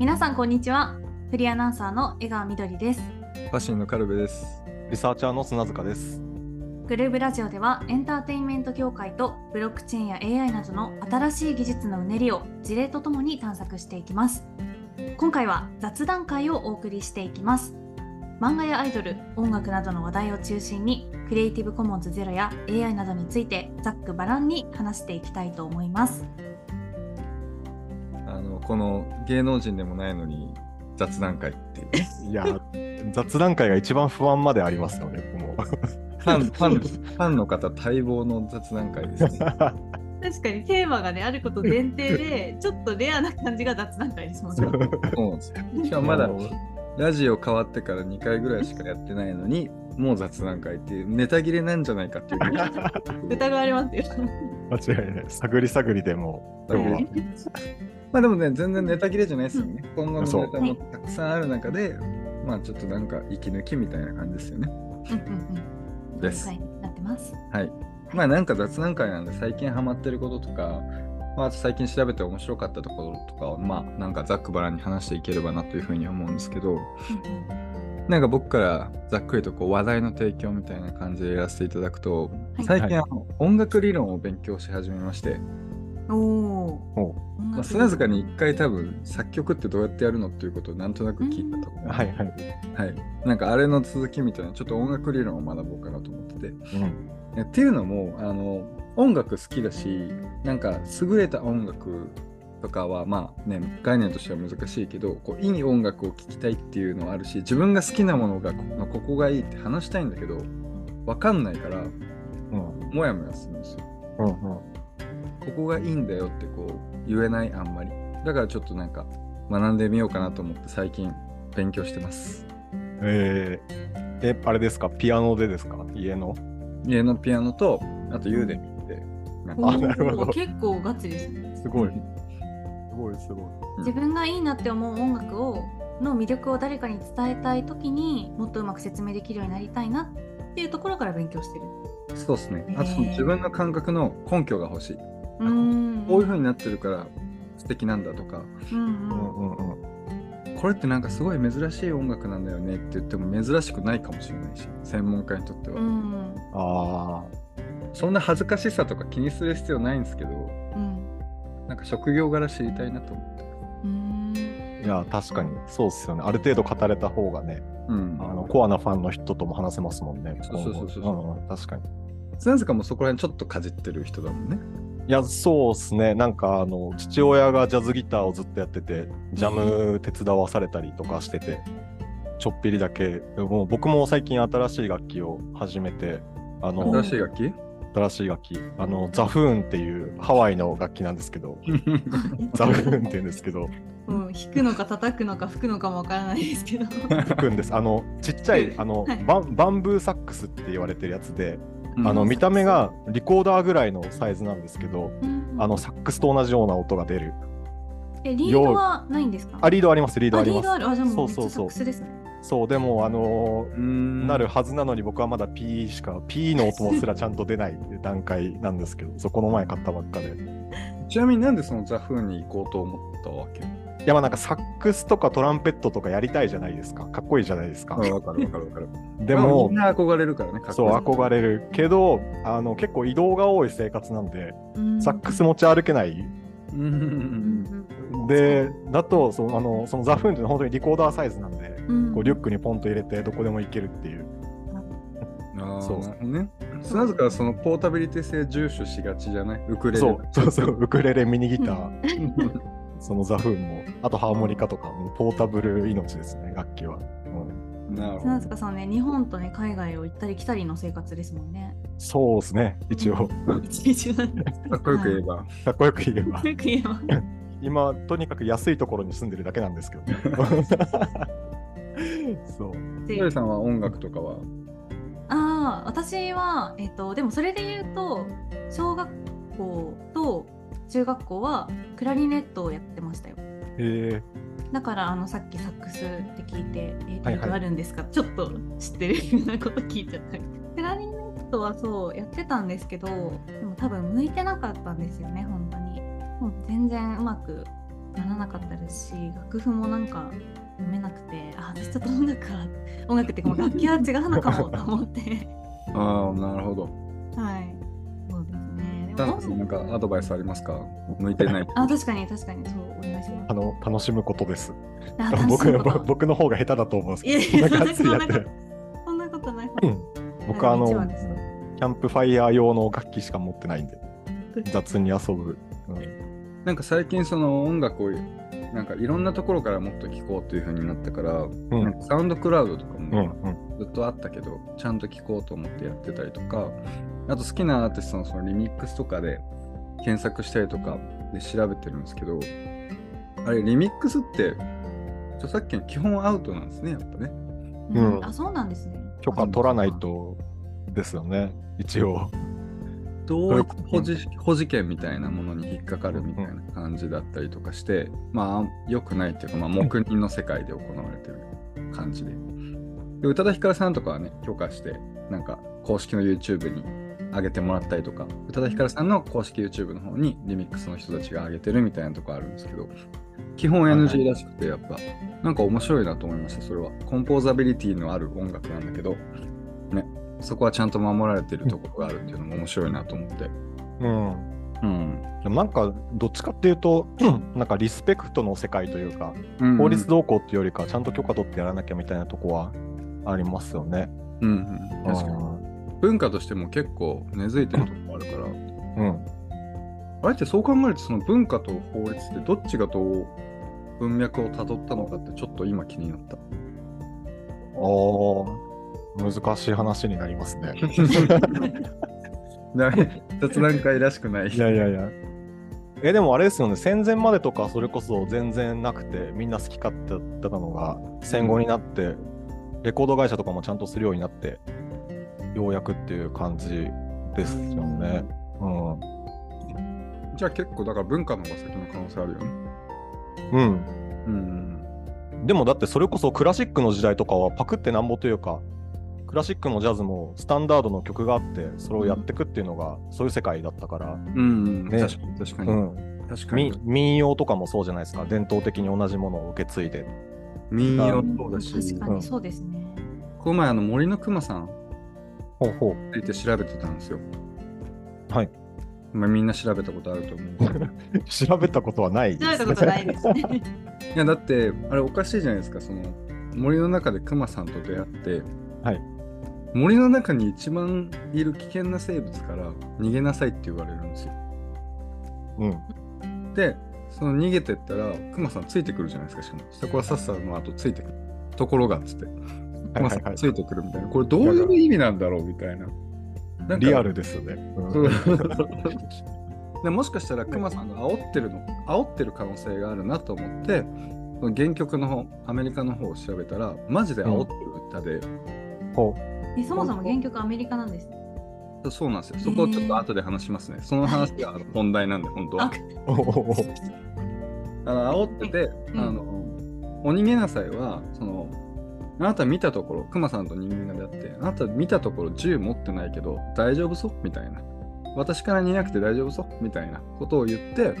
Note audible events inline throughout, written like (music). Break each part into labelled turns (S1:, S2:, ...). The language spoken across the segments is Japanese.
S1: 皆さんこんにちは。フリーアナウンサーの江川みどりです。
S2: ファッションのカルベです。
S3: リサーチャーの砂塚です。
S1: グルーブラジオではエンターテインメント業界とブロックチェーンや AI などの新しい技術のうねりを事例とともに探索していきます。今回は雑談会をお送りしていきます。漫画やアイドル音楽などの話題を中心にクリエイティブコモンズゼロや AI などについてざっくばらんに話していきたいと思います
S2: あのこの芸能人でもないのに雑談会っていうね。
S3: いや、雑談会が一番不安までありますよね、もう。
S2: ファンファンファンの方待望の雑談会ですね。(laughs)
S1: 確かにテーマがねあること前提でちょっとレアな感じが雑談会ですもんね
S2: そう。しかもまだラジオ変わってから2回ぐらいしかやってないのに、もう雑談会っていうネタ切れなんじゃないかっていう。
S1: 疑われますよ (laughs)
S3: 間違いない。探り探りでもう、
S1: はい
S2: まあでもね、全然ネタ切れじゃないですよね。今後のネタもたくさんある中で、まあちょっとなんか息抜きみたいな感じですよね。
S1: うんうんうん。
S2: です。
S1: はい。なってます。
S2: はい。まあなんか雑談会なんで最近ハマってることとか、まあ、最近調べて面白かったところとかを、まあなんかざっくばらんに話していければなというふうに思うんですけど、なんか僕からざっくりとこう話題の提供みたいな感じでやらせていただくと、
S1: はい。
S2: 最近あの音楽理論を勉強し始めまして、
S1: おお
S3: お
S2: まあ、砂塚に一回多分作曲ってどうやってやるのっていうことをなんとなく聞いたと思う。
S3: はいはい。
S2: はい。なんかあれの続きみたいなちょっと音楽理論を学ぼうかなと思ってて。
S3: うん
S2: えっていうのもあの音楽好きだしなんか優れた音楽とかはまあね概念としては難しいけどこういい音楽を聴きたいっていうのはあるし自分が好きなものがこここがいいって話したいんだけど分かんないから
S3: うん
S2: モヤモヤするんですよ。
S3: うんうん
S2: ここがいいんだよってこう言えないあんまり。だからちょっとなんか学んでみようかなと思って最近勉強してます。
S3: えー、え、あれですか？ピアノでですか？家の？
S2: 家のピアノとあとユーデミーでなんか
S1: お
S3: あなるほど
S1: ー結構ガチですね
S3: すごい。すごいすごい。
S1: 自分がいいなって思う音楽をの魅力を誰かに伝えたい時にもっとうまく説明できるようになりたいなっていうところから勉強してる
S2: そうですね。あと自分の感覚の根拠が欲しい。
S1: うーん
S2: こういう風になってるから素敵なんだとか、
S1: うんう
S3: うんんうんうん。
S2: これってなんかすごい珍しい音楽なんだよねって言っても珍しくないかもしれないし、専門家にとっては。
S1: うん
S3: あ
S2: そんな恥ずかしさとか気にする必要ないんですけど、
S1: うん
S2: なんか職業柄知りたいなと思って。
S1: うん
S3: あ。いや、確かにそうっすよね。ある程度語れた方がね、
S2: うん。
S3: あのコアなファンの人とも話せますもんね。
S2: そうそうそうそう
S3: 確かに。
S2: 砂塚もそこら辺ちょっとかじってる人だもんね。
S3: いや、そうっすね。なんか、あの、父親がジャズギターをずっとやってて、ジャム手伝わされたりとかしてて、ちょっぴりだけ、もう僕も最近新しい楽器を始めて、あの、
S2: 新しい楽器？
S3: 新しい楽器、あの、ザフーンっていうハワイの楽器なんですけど、(laughs) ザフーンって言うんですけど、
S1: うん弾くのか叩くのか吹くのかもわからないですけど。
S3: 吹くんです。あの、ちっちゃい、あの、
S1: はい
S3: バンバンブーサックスって言われてるやつで、
S2: うん
S3: あの、見た目がリコーダーぐらいのサイズなんですけど、
S1: うん。
S3: あの、サックスと同じような音が出る。
S1: えリードはないんですか？
S3: あ、リードあります、リード
S1: あ
S3: あります。
S1: リードある。あじゃあもうね。
S3: そう、でも、あの
S2: うーん。
S3: なるはずなのに僕はまだ P しか、P の音もすらちゃんと出ない段階なんですけど、そこの前買ったばっかで。(laughs)
S2: ちなみになんでそのザ・フーンに行こうと思ったわけ？
S3: いや、まあなんかサックスとかトランペットとかやりたいじゃないですか。かっこいいじゃないですか。
S2: わかるわかるわかる。(laughs)
S3: でも
S2: みん、な憧れるからね、かっこいい
S3: そう、憧れるけど、あの、結構移動が多い生活なんで、
S1: うん
S3: サックス持ち歩けない。で、だと、そのあのそのザフーンっていうのは本当にリコーダーサイズなんで、
S1: うん
S3: こうリュックにポンと入れてどこでも行けるっていう。
S2: ああ、
S3: そう
S2: ね。砂塚はそのポータビリティ性重視しがちじゃない？ウクレレ。
S3: そう、そうそう、ウクレレ、ミニギター、
S1: うん
S3: そのザフーンも、あとハーモニカとか、もうポータブル命ですね、楽器は。うん
S2: なるほど
S1: さんね日本とね海外を行ったり来たりの生活ですもんね
S3: そうですね、一応。
S1: 一日なんで
S2: かっこよく言えば。
S3: かっこよく言えば。
S1: よく言えば
S3: 今、とにかく安いところに住んでるだけなんですけどね。(laughs) そう。
S2: ひとりさんは音楽とかは？
S1: ああ私はえっ、とでもそれで言うと小学校と中学校はクラリネットをやってましたよ。
S3: へえ。
S1: だからあのさっきサックスって聞いて「えー、
S3: は
S1: あるんですか？ちょっと知ってるようなこと聞いちゃった。(laughs) クラリネットはそうやってたんですけどでも多分向いてなかったんですよね本当に。もう全然うまくならなかったですし楽譜もなんか読めなくてあ私ちょっと音楽は (laughs) 音楽っていうかもう楽器は違うのかもと思って。(laughs)
S2: ああなるほど。
S1: はい
S2: なんかアドバイスありますか？向いてない。
S1: あ確かに確かに。そうお願いします。
S3: あの楽しむことです。僕僕の方が下手だと思うんですけど、
S1: そんなことない。
S3: うん。僕あのキャンプファイヤー用の楽器しか持ってないんで、雑に遊ぶ。
S2: なんか最近その音楽をなんかいろんなところからもっと聴こうという風になったから、なんかサウンドクラウドとか
S3: うん
S2: もずっとあったけど、ちゃんと聴こうと思ってやってたりとかあと好きなアーティストのそのリミックスとかで検索したりとかで調べてるんですけどあれリミックスって著作権基本アウトなんですねやっぱね
S1: うん
S3: うん
S1: あそうなんですね
S3: 許可取らないとですよね、一応。
S2: 同一保持保持権みたいなものに引っかかるみたいな感じだったりとかして、まあ良くないっていうか、まあ、黙認の世界で行われてる感じで。で宇多田ヒカルさんとかはね、許可して、なんか公式の YouTube に上げてもらったりとか、宇多田ヒカルさんの公式 YouTube の方にリミックスの人たちが上げてるみたいなとこあるんですけど、基本 NG らしくて、やっぱ、なんか面白いなと思いました、それは。コンポーザビリティのある音楽なんだけど、ね、そこはちゃんと守られてるところがあるっていうのも面白いなと思って。
S3: うん。
S2: うん。
S3: なんか、どっちかっていうと、(clears throat) なんかリスペクトの世界というか、
S2: うん
S3: 法律動向っていうよりか、ちゃんと許可取ってやらなきゃみたいなとこはありますよね。
S2: うんうん、確かに。文化としても結構根付いてるところあるから、
S3: うん。
S2: あえてそう考えるとその文化と法律ってどっちがどう文脈をたどったのかってちょっと今気になった。
S3: ああ、難しい話になりますね。(laughs)
S2: 雑談会らしくない。
S3: いやいやいや。え、でもあれですよね、戦前までとかそれこそ全然なくて、みんな好き勝手だったのが、戦後になって、レコード会社とかもちゃんとするようになって、ようやくっていう感じですよね。うん。
S2: じゃあ結構だから文化の方が先の可能性あるよね。
S3: うん。
S2: うん。
S3: でもだってそれこそクラシックの時代とかはパクってなんぼというか、クラシックのジャズもスタンダードの曲があって、それをやっていくっていうのが、そういう世界だったから、
S2: うん、うん
S3: ね
S2: 確かに確かに。
S3: うん。
S2: 確かに
S3: 民。民謡とかもそうじゃないですか。伝統的に同じものを受け継いで。
S2: 民謡そうだし、
S1: 確かにそうですね。
S2: この前あの森の熊さん
S3: ほうほう。
S2: について調べてたんですよ。
S3: はい。
S2: まあ、みんな調べたことあると思うけど。(laughs)
S3: 調べたことはない
S1: 調べたことないですね。
S2: いやだってあれおかしいじゃないですかその森の中でクマさんと出会って、
S3: はい、
S2: 森の中に一番いる危険な生物から逃げなさいって言われるんですよ。
S3: うん。
S2: でその逃げてったらクマさんついてくるじゃないですかしかもそこはさっさの後ついてくるところがっつってついてくるみたいな。これどういう意味なんだろうみたいな。な
S3: リアルですよね。う。ん (laughs)
S2: でもしかしたらクマさんが煽ってるの煽ってる可能性があるなと思ってその原曲の方アメリカの方を調べたらマジで煽ってる歌で、
S3: ほ
S1: えそもそも原曲アメリカなんですね。
S2: そうなんですよ。そこをちょっと後で話しますね、その話があの本題なんで本当は。
S1: あ
S3: う。おおお。
S2: あの煽ってて、
S1: うん。
S2: あのお逃げなさいはそのあなた見たところクマさんと人間が出会ってあなた見たところ銃持ってないけど大丈夫そう？みたいな私から逃げなくて大丈夫そう？みたいなことを言って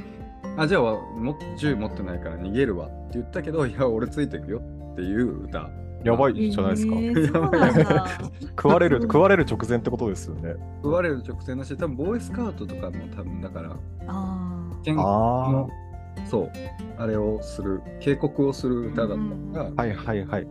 S2: あじゃあも銃持ってないから逃げるわって言ったけどいや俺ついてくよっていう歌
S3: やばいじゃないですか。
S1: えーそうなんだ。(laughs)
S3: 食われる、食われる直前ってことですよね。
S2: 食われる直前だし多分ボーイスカウトとかも多分だから
S1: あ
S2: 健
S3: あ
S2: のそうあれをする警告をする歌だったから、
S3: あ。はいはいはい。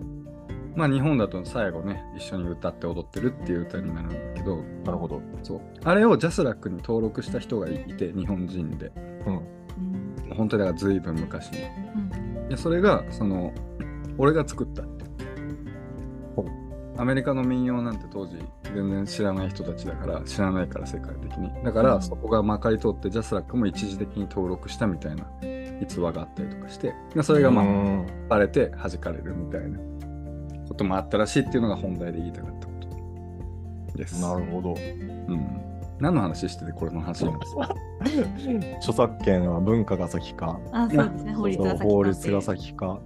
S2: まあ日本だと最後ね一緒に歌って踊ってるっていう歌になるんだけど。
S3: なるほど。
S2: そう。あれを JASRACに登録した人がいて日本人で。
S3: うん。
S2: 本当にだから随分昔に。
S1: うん。
S2: でそれがその俺が作ったって。アメリカの民謡なんて当時全然知らない人たちだから知らないから世界的に。だから、
S1: うん。
S2: そこがまかり通って JASRACも一時的に登録したみたいな逸話があったりとかして。でそれがまあ
S3: うん。
S2: バレて弾かれるみたいなこともあったらしいっていうのが本題で言いたかったことです。
S3: なるほど。
S2: うん。何の話しててこれの話なんですか？(laughs)
S3: 著作権は文化が先か。
S1: あ、そうですね。法律が先
S3: そう法律が先か。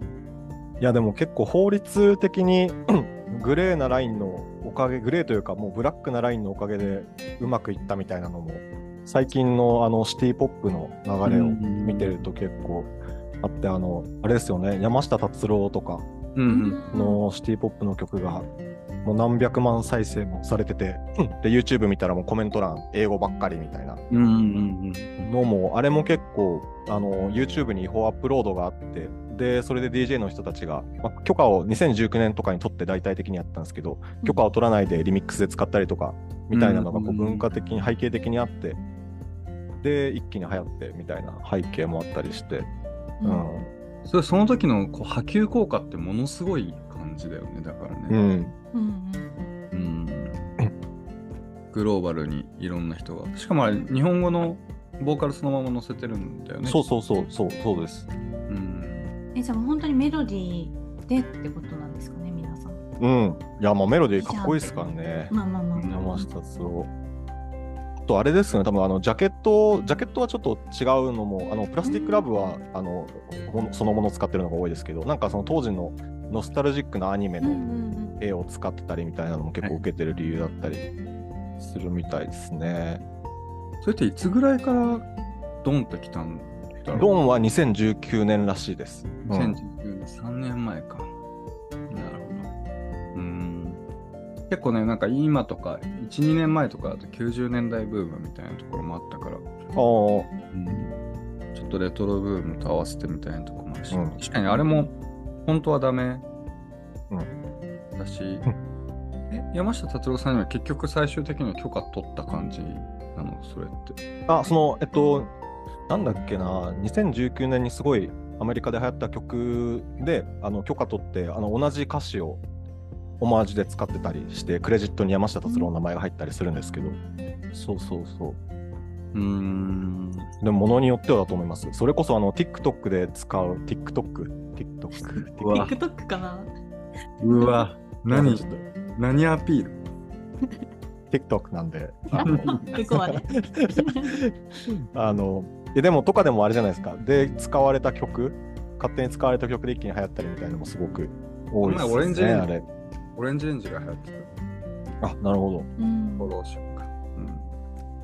S3: いやでも結構法律的に (clears throat) グレーなラインのおかげ、グレーというかもうブラックなラインのおかげでうまくいったみたいなのも、最近のあのシティポップの流れを見てると結構あって、あの、あれですよね、山下達郎とか
S2: うんうん。
S3: のシティポップの曲が、もう何百万再生もされてて、で、YouTube 見たらもうコメント欄、英語ばっかりみたいな。
S2: うんうんうん
S3: のも、あれも結構、あの、YouTube に違法アップロードがあって、で、それで DJ の人たちが、まあ、許可を2019年とかに取って大体的にやったんですけど、許可を取らないでリミックスで使ったりとか、みたいなのがこう
S2: うん
S3: 文化的に、背景的にあって、で、一気に流行ってみたいな背景もあったりして、
S1: う
S3: うんん。
S2: それその時のこう波及効果ってものすごい感じだよねだからね。
S3: うん。
S1: うん
S2: うんグローバルにいろんな人が。しかもあれ日本語のボーカルそのまま載せてるんだよね。
S3: そうそうそう、そう、そうです。
S2: うん。
S1: えじゃあもう本当にメロディーでってことなんですかね皆さん
S3: うん。いや、まあメロディーかっこいいですからね。
S1: まあまあまあまあ
S3: 山下達郎。あとあれですよね、多分あのジャケット、ジャケットはちょっと違うのも、あのプラスティックラブは、あのそのものを使ってるのが多いですけど、なんかその当時のノスタルジックなアニメの
S1: ん
S3: 絵を使ってたりみたいなのも結構受けてる理由だったりするみたいですね。
S2: それっていつぐらいからドンってきたんだろう？
S3: ドンは2019年らしいです。うん
S2: 2019年3年前か。結構ね、なんか今とか、1、2年前とかだと90年代ブームみたいなところもあったから、
S3: ああ、
S2: ちょっとレトロブームと合わせてみたいなところもあるし、
S3: うん。
S2: 確かにあれも本当はダメ
S3: う
S2: だし、え山下達郎さんには結局最終的には許可取った感じなの、それって。
S3: あ、その、えっと、なんだっけな、2019年にすごいアメリカで流行った曲で、あの許可取って、あの同じ歌詞をオマージュで使ってたりして、クレジットに山下達郎の名前が入ったりするんですけど、そうそうそう。
S2: うーん。
S3: でも、ものによってはだと思います。それこそ、あの、TikTok で使う、TikTok、TikTok、
S2: うわ
S1: TikTok かな？
S2: うわ、何？
S3: ちょっと
S2: 何アピール
S3: ？TikTok なんで、あの
S1: ここはね (laughs)
S3: あの、いやでも、とかでもあれじゃないですか。で、使われた曲、勝手に使われた曲で一気に流行ったりみたいなのもすごく多いですね。
S2: オレンジレンジ
S3: あれ。
S2: オレンジレンジが流行って
S3: あ、なるほど。
S2: た。
S1: うん
S2: フォローしようか。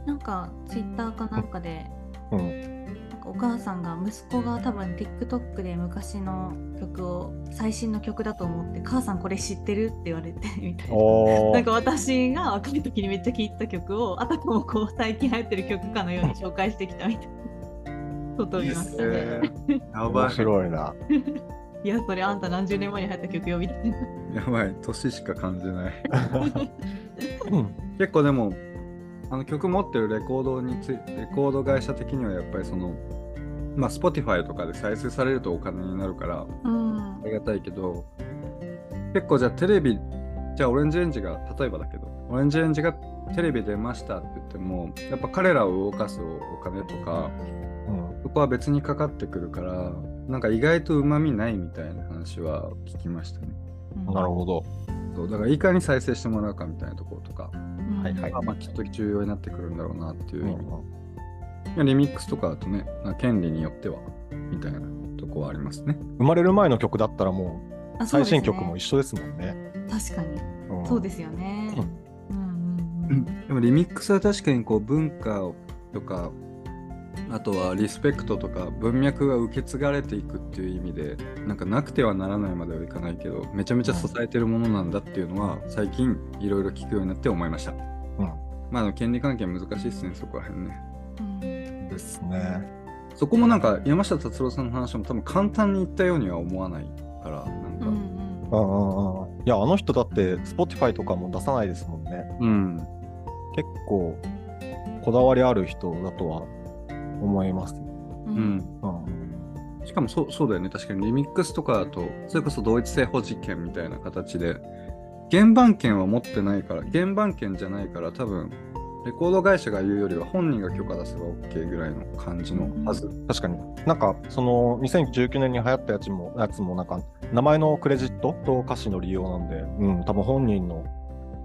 S1: なんかツイッターかなんかで
S3: うん。
S1: なんかお母さんが息子が多分 TikTok で昔の曲を最新の曲だと思って「母さんこれ知ってる?」って言われて (laughs) みたいな。
S3: お
S1: なんか私が若い時にめっちゃ聴いてた曲をあたかもこう最近流行ってる曲かのように紹介してきたみたいなことを言いましたね。
S2: えーやば
S3: 面
S2: い。
S3: 白いな。(laughs)
S1: いやそれあんた何十年前に流行った曲よみたいな。
S2: やばい。年しか感じない。
S3: うん
S2: 結構でも、あの曲持ってるレコードについレコード会社的にはやっぱりその、まあ、Spotify とかで再生されるとお金になるから
S1: うん
S2: ありがたいけど、結構じゃあテレビ、じゃあオレンジレンジが、例えばだけど、オレンジレンジがテレビ出ましたって言っても、やっぱ彼らを動かすお金とか、
S3: うん
S2: そこは別にかかってくるから、なんか意外とうまみないみたいな話は聞きましたね。
S3: なるほど。
S2: そうだからいかに再生してもらうかみたいなところとか、
S1: うん
S3: はい。はい
S2: まあ、まあきっと重要になってくるんだろうなっていう意味。で、
S3: うん。
S2: リミックスとかだとね、まあ権利によってはみたいなとこはありますね。
S3: 生まれる前の曲だったらもう最新曲も一緒ですもんね。
S1: 確かに。
S3: うん。
S1: そうですよね。うんうん。うん。
S2: でもリミックスは確かにこう文化をとか、あとはリスペクトとか文脈が受け継がれていくっていう意味で、なんかなくてはならないまではいかないけど、めちゃめちゃ支えてるものなんだっていうのは最近いろいろ聞くようになって思いました。
S3: うん
S2: まあ、あの権利関係難しいですね、そこら辺ね。
S1: うん
S3: ですね。
S2: そこもなんか山下達郎さんの話も多分簡単に言ったようには思わないから、なんか、
S1: うんうん
S3: うんうんうんいや、あの人だって Spotify とかも出さないですもんね。
S2: うん、
S3: 結構こだわりある人だとは思います。
S1: う
S2: うん。
S3: うん。
S2: しかもそうそうだよね、確かにリミックスとかだと、それこそ同一性保持権みたいな形で、原版権は持ってないから、原版権じゃないから、多分レコード会社が言うよりは本人が許可出せば OK ぐらいの感じのはず。
S3: 確かに。なんか、その2019年に流行ったやつも、やつもなんか、名前のクレジットと歌詞の利用なんで、うん、多分本人の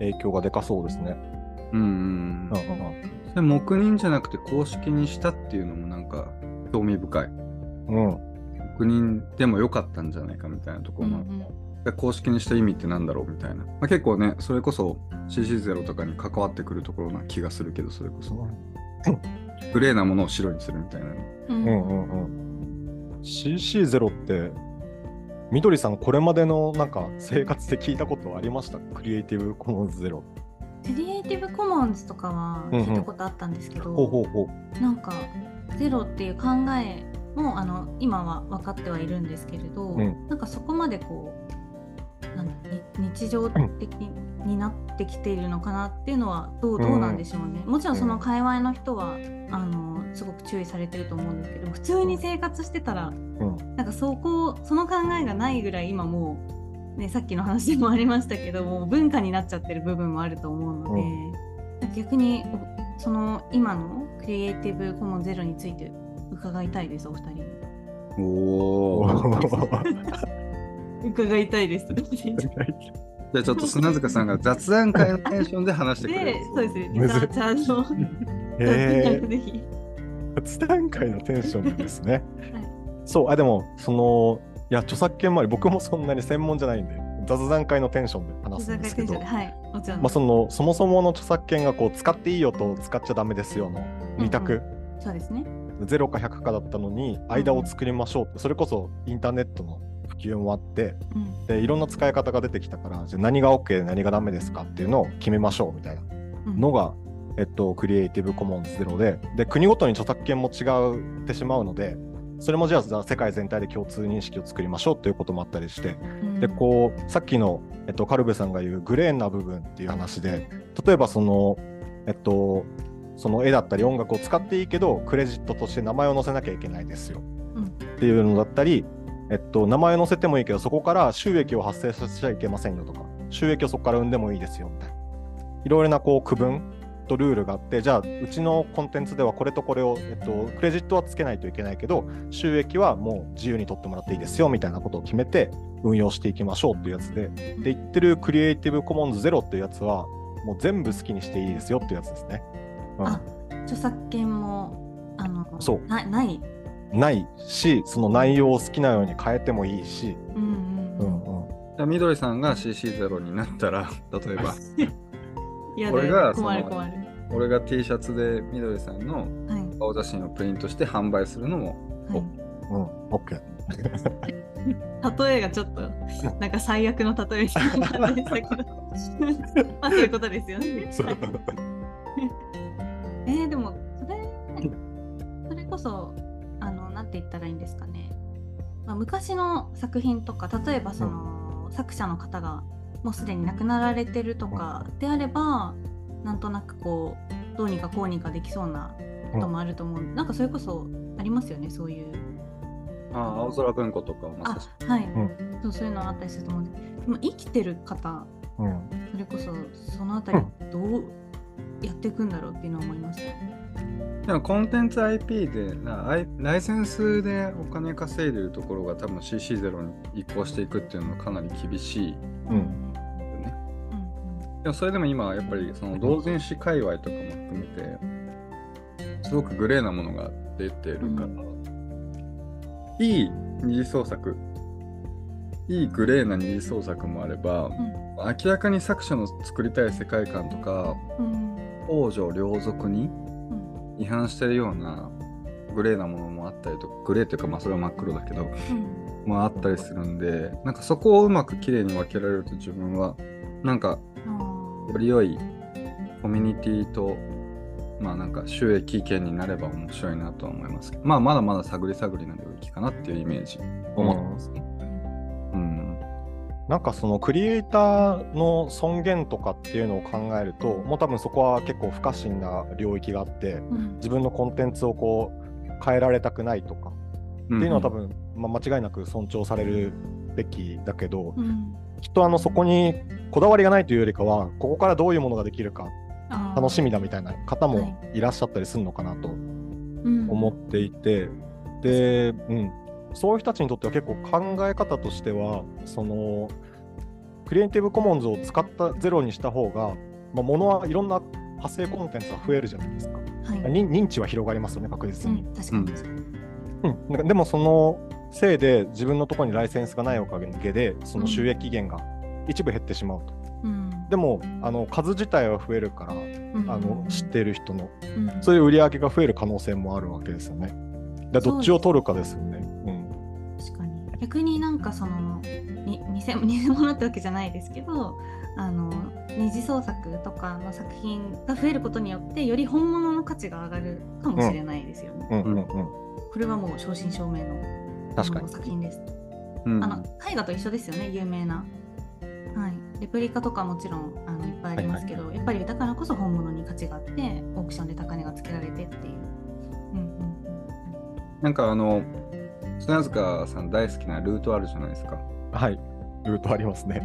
S3: 影響がでかそうですね。
S2: うんうん
S3: う
S2: うんん。
S3: うん
S2: それ黙認じゃなくて公式にしたっていうのもなんか興味深い。
S3: うん。うん。
S2: 黙認でもよかったんじゃないかみたいなところもある
S1: うん
S2: で公式にした意味ってなんだろうみたいな。まあ、結構ね、それこそ CC0 とかに関わってくるところな気がするけど、それこそ。グレーなものを白にするみたいなね。
S1: うん
S3: うんうんうん。CC0 って、みどりさん、これまでのなんか生活で聞いたことありました？クリエイティブコモンズゼロ。
S1: クリエイティブコモンズとかは聞いたことあったんですけど、
S3: ほう。
S1: なんかゼロっていう考えもあの今は分かってはいるんですけれど、
S3: うん
S1: なんかそこまでこうなんに日常的になってきているのかなっていうのはどうどうなんでしょうね。もちろんその界隈の人はあのすごく注意されてると思うんですけど普通に生活してたら
S3: うん。
S1: なんかそこその考えがないぐらい今もう、ね、さっきの話でもありましたけどもう文化になっちゃってる部分もあると思うので、なんか逆におその今のクリエイティブコモンゼロについて伺いたいですお二人に。
S2: おお。
S1: 伺いたいです。
S2: じゃあちょっと砂塚さんが雑談会のテンションで話してくれる
S1: で、。そうですね。リサーチャーの
S3: へ
S1: ぜひ。
S3: え。雑談会のテンションですね。
S1: はい
S3: そう、あ、でも、その、いや、著作権周り、僕もそんなに専門じゃないんで、雑談会のテンションで話すんですけど、
S1: はい。
S3: まあ、その、そもそもの著作権がこう、使っていいよと使っちゃダメですよの二択、
S1: そうですね。
S3: 0か100かだったのに、間を作りましょうって、それこそインターネットの普及もあって、
S1: うん。
S3: で、いろんな使い方が出てきたから、じゃあ何が OK で何がダメですかっていうのを決めましょうみたいな
S1: うん。
S3: のが、えっと、クリエイティブコモンズゼロで、で、国ごとに著作権も違ってしまうので、それもじゃあ、世界全体で共通認識を作りましょうっていうこともあったりして、
S1: うん
S3: で、こう、さっきの、えっと、カルベさんが言うグレーな部分っていう話で、例えばその、えっと、その絵だったり音楽を使っていいけど、クレジットとして名前を載せなきゃいけないですよ。
S1: うん
S3: っていうのだったり、えっと、名前を載せてもいいけど、そこから収益を発生させちゃいけませんよとか、収益をそこから生んでもいいですよみたいな。いろいろなこう区分とルールがあって、じゃあ、うちのコンテンツではこれとこれを、えっと、クレジットはつけないといけないけど、収益はもう自由に取ってもらっていいですよみたいなことを決めて運用していきましょうっていうやつで、で、言ってるクリエイティブコモンズゼロっていうやつは、もう全部好きにしていいですよっていうやつですね。うん
S1: あ、著作権もあの
S3: そう
S1: なない？
S3: ないし、その内容を好きなように変えてもいいし、
S1: うんうんうん。
S3: うん
S2: じゃあみどりさんが CC0 になったら、例えば、(laughs)
S1: いや
S2: 俺がその
S1: 困る困る。
S2: 俺が T シャツでみどりさんの
S1: はい
S2: 顔写真をプリントして販売するのも、
S1: はい。
S3: うん、OK。
S1: 例えがちょっとなんか最悪の例えみたいな感じでしたけどまあそういうことですよね。えー、でもそれそれこそあのなんて言ったらいいんですかね、まあ、昔の作品とか例えばその、作者の方がもうすでに亡くなられてるとかであれば、なんとなくこうどうにかこうにかできそうなこともあると思う、なんかそれこそありますよねそういう。
S2: ああ青空文庫とかま
S1: あ
S2: さ
S1: はい、
S3: ん。
S1: そうそういうのあったりすると思うんで。すでも生きてる方
S3: うん、
S1: それこそそのあたりどうやっていくんだろうっていうのを思いました。
S2: でもコンテンツ IP でライセンスでお金稼いでるところが多分 CC0 に移行していくっていうのはかなり厳しい。
S3: うん。
S2: でもそれでも今はやっぱりその同人誌界隈とかも含めてすごくグレーなものが出てるから、いい二次創作いいグレーな二次創作もあれば、明らかに作者の作りたい世界観とか
S1: うん。うん
S2: 王女両族に
S1: うん。
S2: 違反してるようなグレーなものもあったりとかグレーっていうかまあそれは真っ黒だけど
S1: うん。
S2: まああったりするんでなんかそこをうまく綺麗に分けられると自分はなんか
S1: あ
S2: より良いコミュニティとまあなんか収益権になれば面白いなとは思いますけどまあまだまだ探り探りな領域かなっていうイメージ思ってますね。うん。
S3: なんかそのクリエイターの尊厳とかっていうのを考えるともう多分そこは結構不可侵な領域があって
S1: ーうん
S3: 自分のコンテンツをこう変えられたくないとか
S2: って
S3: いうのは多分、まあ、間違いなく尊重されるべきだけど
S1: うん。
S3: きっとあのそこにこだわりがないというよりかはここからどういうものができるか楽しみだみたいな方
S1: は
S3: もいらっしゃったりするのかなと
S1: うん。
S3: 思っていて、で、うん、そういう人たちにとっては結構考え方としてはそのクリエイティブコモンズを使ったゼロにした方が、まあ、ものはいろんな派生コンテンツが増えるじゃないですか。
S1: はい。
S3: に認知は広がりますよね確
S1: う
S3: 実に。
S1: ん確かに確かに。
S3: うん。なんかでもそのせいで自分のところにライセンスがないおかげでその収益源が一部減ってしまうと。
S1: うん
S3: でもあの数自体は増えるから
S1: うん
S3: あの知っている人の
S1: うん
S3: そういう売り上げが増える可能性もあるわけですよね。だどっちを取るかですよね。うん
S1: 逆になんかそのに偽 (laughs) 偽物ってわけじゃないですけどあの二次創作とかの作品が増えることによってより本物の価値が上がるかもしれないですよね。
S3: うんうんうん。
S1: これはもう正真正銘の
S3: 確かに
S1: あの。作品です。
S2: うん
S1: あの絵画と一緒ですよね有名な。はい、レプリカとかもちろんあのいっぱいありますけど、やっぱりだからこそ本物に価値があってオークションで高値がつけられてっていう。うんうんうん
S2: なんかあの砂塚さん大好きなルートあるじゃないですか。
S3: はい。ルートありますね。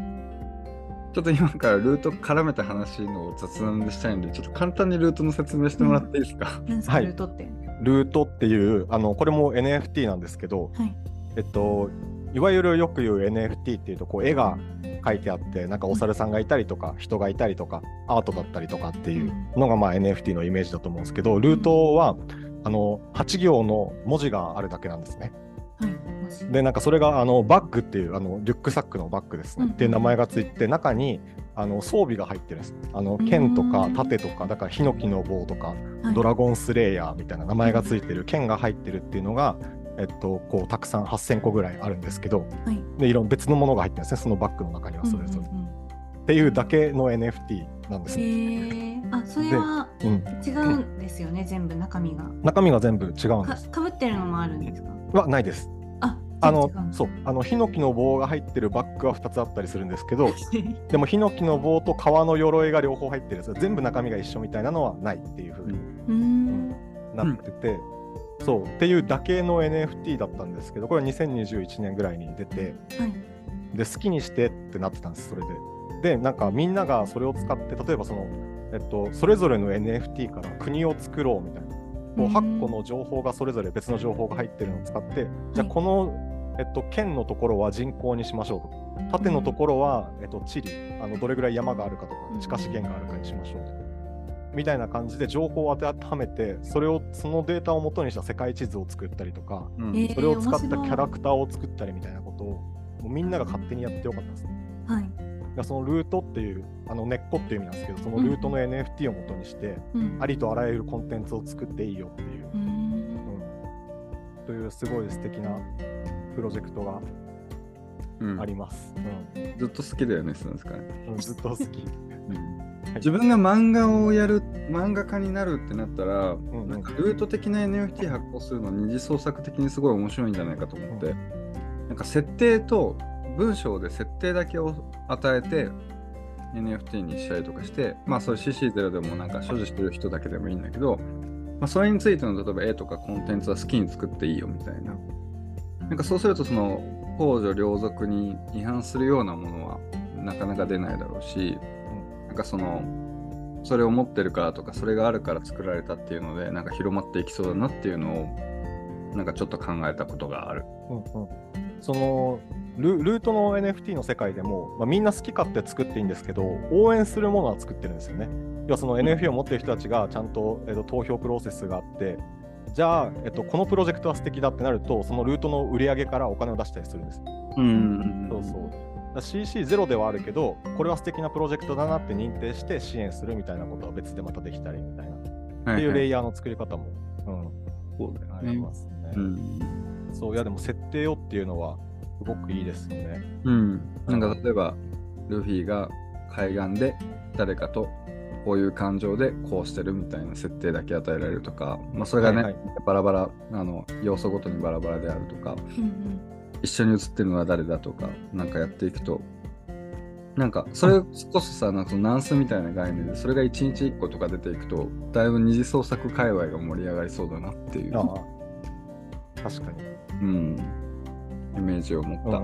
S2: ちょっと今からルート絡めた話の雑談でしたいんで、ちょっと簡単にルートの説明してもらっていいですか？
S1: なんですか、
S3: はい
S1: ルートって？
S3: ルートっていう、あの、これも NFT なんですけど、
S1: はい。
S3: えっと、いわゆるよく言う NFT っていうと、こう、絵が描いてあって、なんかお猿さんがいたりとか、人がいたりとか、アートだったりとかっていうのが、まあ NFT のイメージだと思うんですけど、ルートは、あの、8行の文字があるだけなんですね。で、なんかそれが、あの、バッグっていう、あの、リュックサックのバッグですね。
S1: うん
S3: っていう名前がついて、中に、あの、装備が入ってるんです。あの、剣とか盾とか、だからヒノキの棒とか、
S1: はい。
S3: ドラゴンスレイヤーみたいな名前がついてる剣が入ってるっていうのが、えっと、こうたくさん8000個ぐらいあるんですけど
S1: はい。
S3: でいろんな別のものが入ってるんですね。そのバッグの中にはそれぞれ、
S1: うん。うんうん
S3: っていうだけの NFT なんです、
S1: へえあそれは
S3: うん、
S1: 違うんですよね、全部中身が。
S3: 中身が全部違うんです。
S1: かかぶってるのもあるんですか？
S3: はないです。
S1: あ
S3: あのそうあのヒノキの棒が入ってるバッグは2つあったりするんですけど (laughs) でもヒノキの棒と革の鎧が両方入ってるんです全部中身が一緒みたいなのはないっていうふうに
S1: うーん。
S3: なってて、そうっていうだけの NFT だったんですけどこれは2021年ぐらいに出て
S1: はい。
S3: で好きにしてってなってたんですそれで。でなんかみんながそれを使って例えばその、えっと、それぞれの NFT から国を作ろうみたいなこう
S1: うん
S3: 8個の情報がそれぞれ別の情報が入ってるのを使ってじゃあこの、えっと、県のところは人口にしましょうと。縦のところは、えっと、地理。あのどれぐらい山があるかとか
S1: うん
S3: 地下資源があるかにしましょうと。みたいな感じで情報を当てはめてそれをそのデータを元にした世界地図を作ったりとか
S2: うん
S1: えー
S3: それを使ったキャラクターを作ったりみたいなことをもうみんなが勝手にやってよかったんですね。
S1: はい。
S3: だからそのルートっていうあの根っこっていう意味なんですけどそのルートの NFT を元にして、
S1: うん。
S3: ありとあらゆるコンテンツを作っていいよっていう、
S1: うーん。
S3: うん。というすごい素敵なプロジェクトが
S2: うん。
S3: あります。うん。
S2: ずっと好きだよね、砂塚ね。
S3: うんずっと好き。
S2: 自分が漫画をやる漫画家になるってなったら、
S3: んうん。
S2: なんかルート的な NFT 発行するの二次創作的にすごい面白いんじゃないかと思って、なんか設定と文章で設定だけを与えて NFT にしたりとかしてまあそれ CC0 でもなんか所持してる人だけでもいいんだけど、まあ、それについての例えば絵とかコンテンツは好きに作っていいよみたいななんかそうするとその公序良俗に違反するようなものはなかなか出ないだろうし、なんかそのそれを持ってるからとかそれがあるから作られたっていうのでなんか広まっていきそうだなっていうのをなんかちょっと考えたことがある。
S3: うんうんそのルルートの NFT の世界でも、まあ、みんな好き勝手作っていいんですけど応援するものは作ってるんですよね。要はその NFT を持ってる人たちがちゃんと,、えっと投票プロセスがあってじゃあ、えっと、このプロジェクトは素敵だってなるとそのルートの売り上げからお金を出したりするんです。
S2: うん
S3: そうそう。だから CC0 ではあるけどこれは素敵なプロジェクトだなって認定して支援するみたいなことは別でまたできたりみたいな、っていうレイヤーの作り方も、うん、
S2: そうだよ
S3: ありますね。
S2: うん。
S3: そう。いやでも設定をっていうのはすごくいいですよね。
S2: うん、なんか例えばルフィが海岸で誰かとこういう感情でこうしてるみたいな設定だけ与えられるとか、まあ、それがね、
S3: はい
S2: バラバラあの要素ごとにバラバラであるとか
S1: うんうん。
S2: 一緒に写ってるのは誰だとかなんかやっていくとなんかそれこそさなんかそのナンスみたいな概念でそれが1日1個とか出ていくとだいぶ二次創作界隈が盛り上がりそうだなっていう、
S3: ああ。確かに。
S2: うん、イメージを持った。